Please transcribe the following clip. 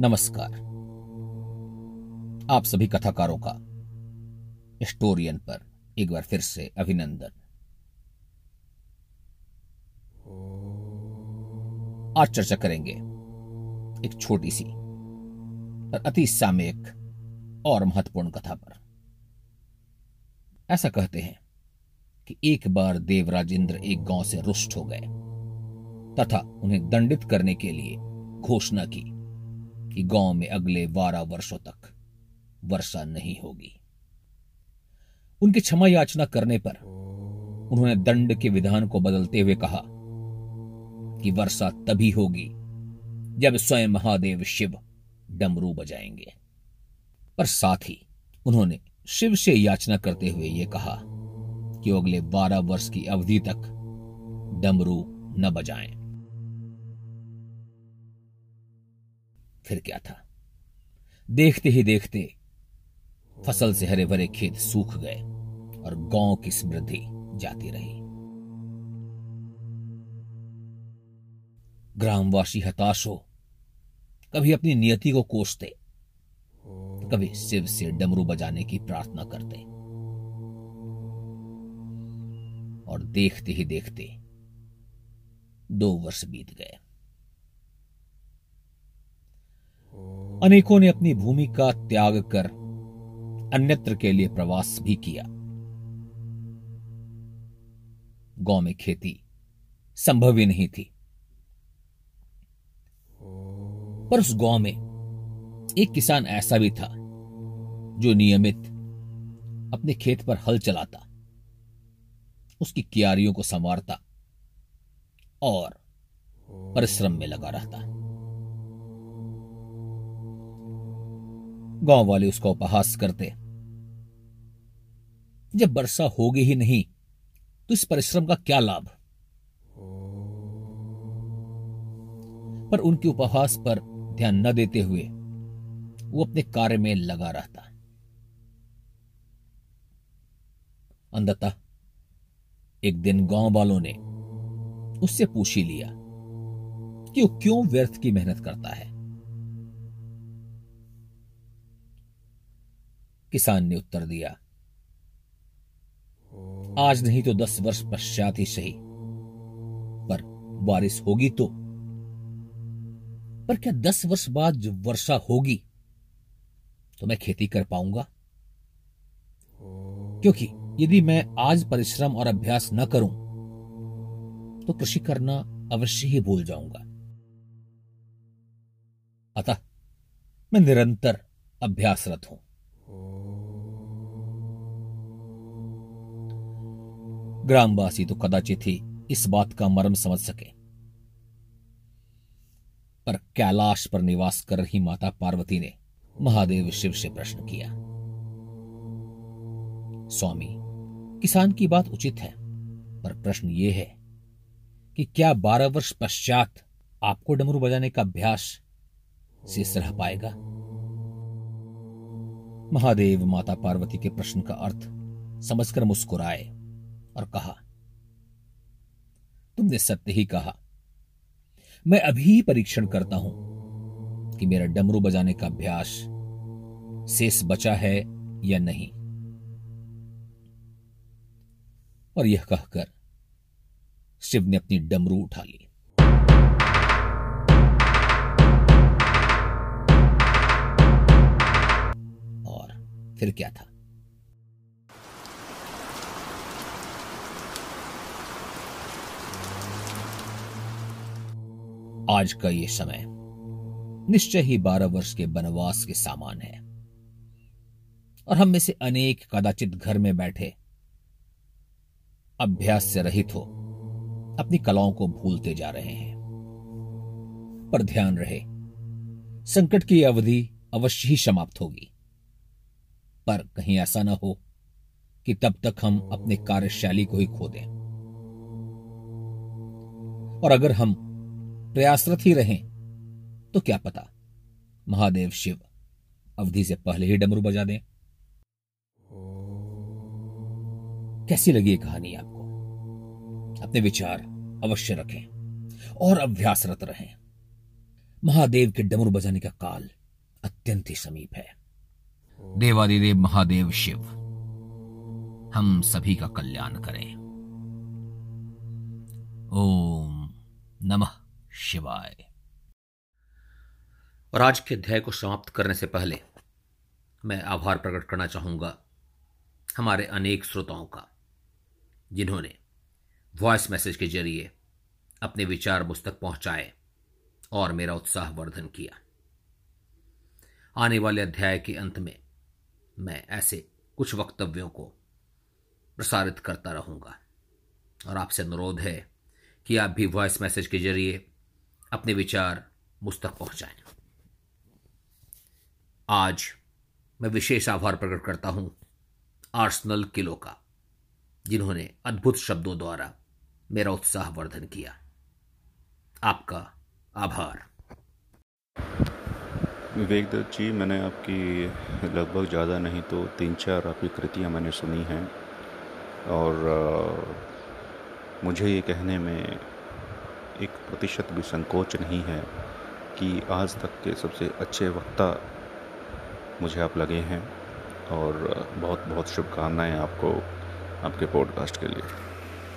नमस्कार। आप सभी कथाकारों का स्टोरियन पर एक बार फिर से अभिनंदन। आज चर्चा करेंगे एक छोटी सी और अति सामयिक और महत्वपूर्ण कथा पर। ऐसा कहते हैं कि एक बार देवराज इंद्र एक गाँव से रुष्ट हो गए तथा उन्हें दंडित करने के लिए घोषणा की। कि गाँव में अगले बारह वर्षों तक वर्षा नहीं होगी। उनकी क्षमा याचना करने पर उन्होंने दंड के विधान को बदलते हुए कहा कि वर्षा तभी होगी जब स्वयं महादेव शिव डमरू बजाएँगे। पर साथ ही उन्होंने शिव से याचना करते हुए यह कहा कि अगले बारह वर्ष की अवधि तक डमरू न बजाएँ। फिर क्या था? देखते ही देखते फ़सल से हरे भरे खेत सूख गए और गाँव की समृद्धि जाती रही। ग्रामवासी हताश हो, कभी अपनी नियति को कोसते, कभी शिव से डमरू बजाने की प्रार्थना करते। और देखते ही देखते दो वर्ष बीत गए। अनेकों ने अपनी भूमि का त्याग कर अन्यत्र के लिए प्रवास भी किया। गाँव में खेती संभव ही नहीं थी। पर उस गाँव में एक किसान ऐसा भी था जो नियमित अपने खेत पर हल चलाता, उसकी क्यारियों को संवारता और परिश्रम में लगा रहता। गाँव वाले उसका उपहास करते। जब वर्षा होगी ही नहीं तो इस परिश्रम का क्या लाभ? पर उनके उपहास पर ध्यान न देते हुए वो अपने कार्य में लगा रहता अंधतः एक दिन गाँव वालों ने उससे पूछ ही लिया कि वो क्यों व्यर्थ की मेहनत करता है? किसान ने उत्तर दिया। आज नहीं तो दस वर्ष पश्चात ही सही। पर बारिश होगी तो? पर क्या दस वर्ष बाद जब वर्षा होगी तो मैं खेती कर पाऊँगा? क्योंकि यदि मैं आज परिश्रम और अभ्यास न करूँ तो कृषि करना अवश्य ही भूल जाऊँगा। अतः मैं निरंतर अभ्यासरत हूँ। ग्रामवासी तो कदाचित ही इस बात का मर्म समझ सके। पर कैलाश पर निवास कर रही माता पार्वती ने महादेव शिव से प्रश्न किया, स्वामी, किसान की बात उचित है, पर प्रश्न ये है कि क्या बारह वर्ष पश्चात आपको डमरू बजाने का अभ्यास शेष रह पाएगा? महादेव माता पार्वती के प्रश्न का अर्थ समझकर मुस्कुराए। और कहा, तुमने सत्य ही कहा। मैं अभी परीक्षण करता हूँ कि मेरा डमरू बजाने का अभ्यास शेष बचा है या नहीं। और यह कहकर शिव ने अपनी डमरू उठा ली। और फिर क्या था? आज का ये समय निश्चय ही बारह वर्ष के वनवास के सामान है। और हम में से अनेक कदाचित घर में बैठे, अभ्यास से रहित हो, अपनी कलाओं को भूलते जा रहे हैं। पर ध्यान रहे, संकट की अवधि अवश्य ही समाप्त होगी। पर कहीं ऐसा ना हो कि तब तक हम अपने कार्यशैली को ही खो दें। और अगर हम प्रयासरत ही रहें। तो क्या पता? महादेव शिव, अवधि से पहले ही डमरू बजा दें। कैसी लगी ये कहानी आपको? अपने विचार अवश्य रखें और अभ्यासरत रहें। महादेव के डमरू बजाने का काल अत्यंत ही समीप है। देवादिदेव महादेव शिव, हम सभी का कल्याण करें। ओम नमः। शिवाय। और आज के अध्याय को समाप्त करने से पहले मैं आभार प्रकट करना चाहूँगा हमारे अनेक श्रोताओं का, जिन्होंने वॉइस मैसेज के ज़रिए अपने विचार मुझ तक पहुँचाए और मेरा उत्साह वर्धन किया। आने वाले अध्याय के अंत में मैं ऐसे कुछ वक्तव्यों को प्रसारित करता रहूँगा। और आपसे अनुरोध है कि आप भी वॉइस मैसेज के ज़रिए अपने विचार मुझ तक पहुंचाएँ। आज मैं विशेष आभार प्रकट करता हूँ आर्सनल किलो का, जिन्होंने अद्भुत शब्दों द्वारा मेरा उत्साह वर्धन किया। आपका आभार। विवेक दत्त जी, मैंने आपकी लगभग ज़्यादा नहीं तो तीन चार आपकी कृतियाँ मैंने सुनी हैं। और मुझे ये कहने में एक प्रतिशत भी संकोच नहीं है कि आज तक के सबसे अच्छे वक्ता मुझे आप लगे हैं। और बहुत बहुत शुभकामनाएँ आपको, आपके पॉडकास्ट के लिए।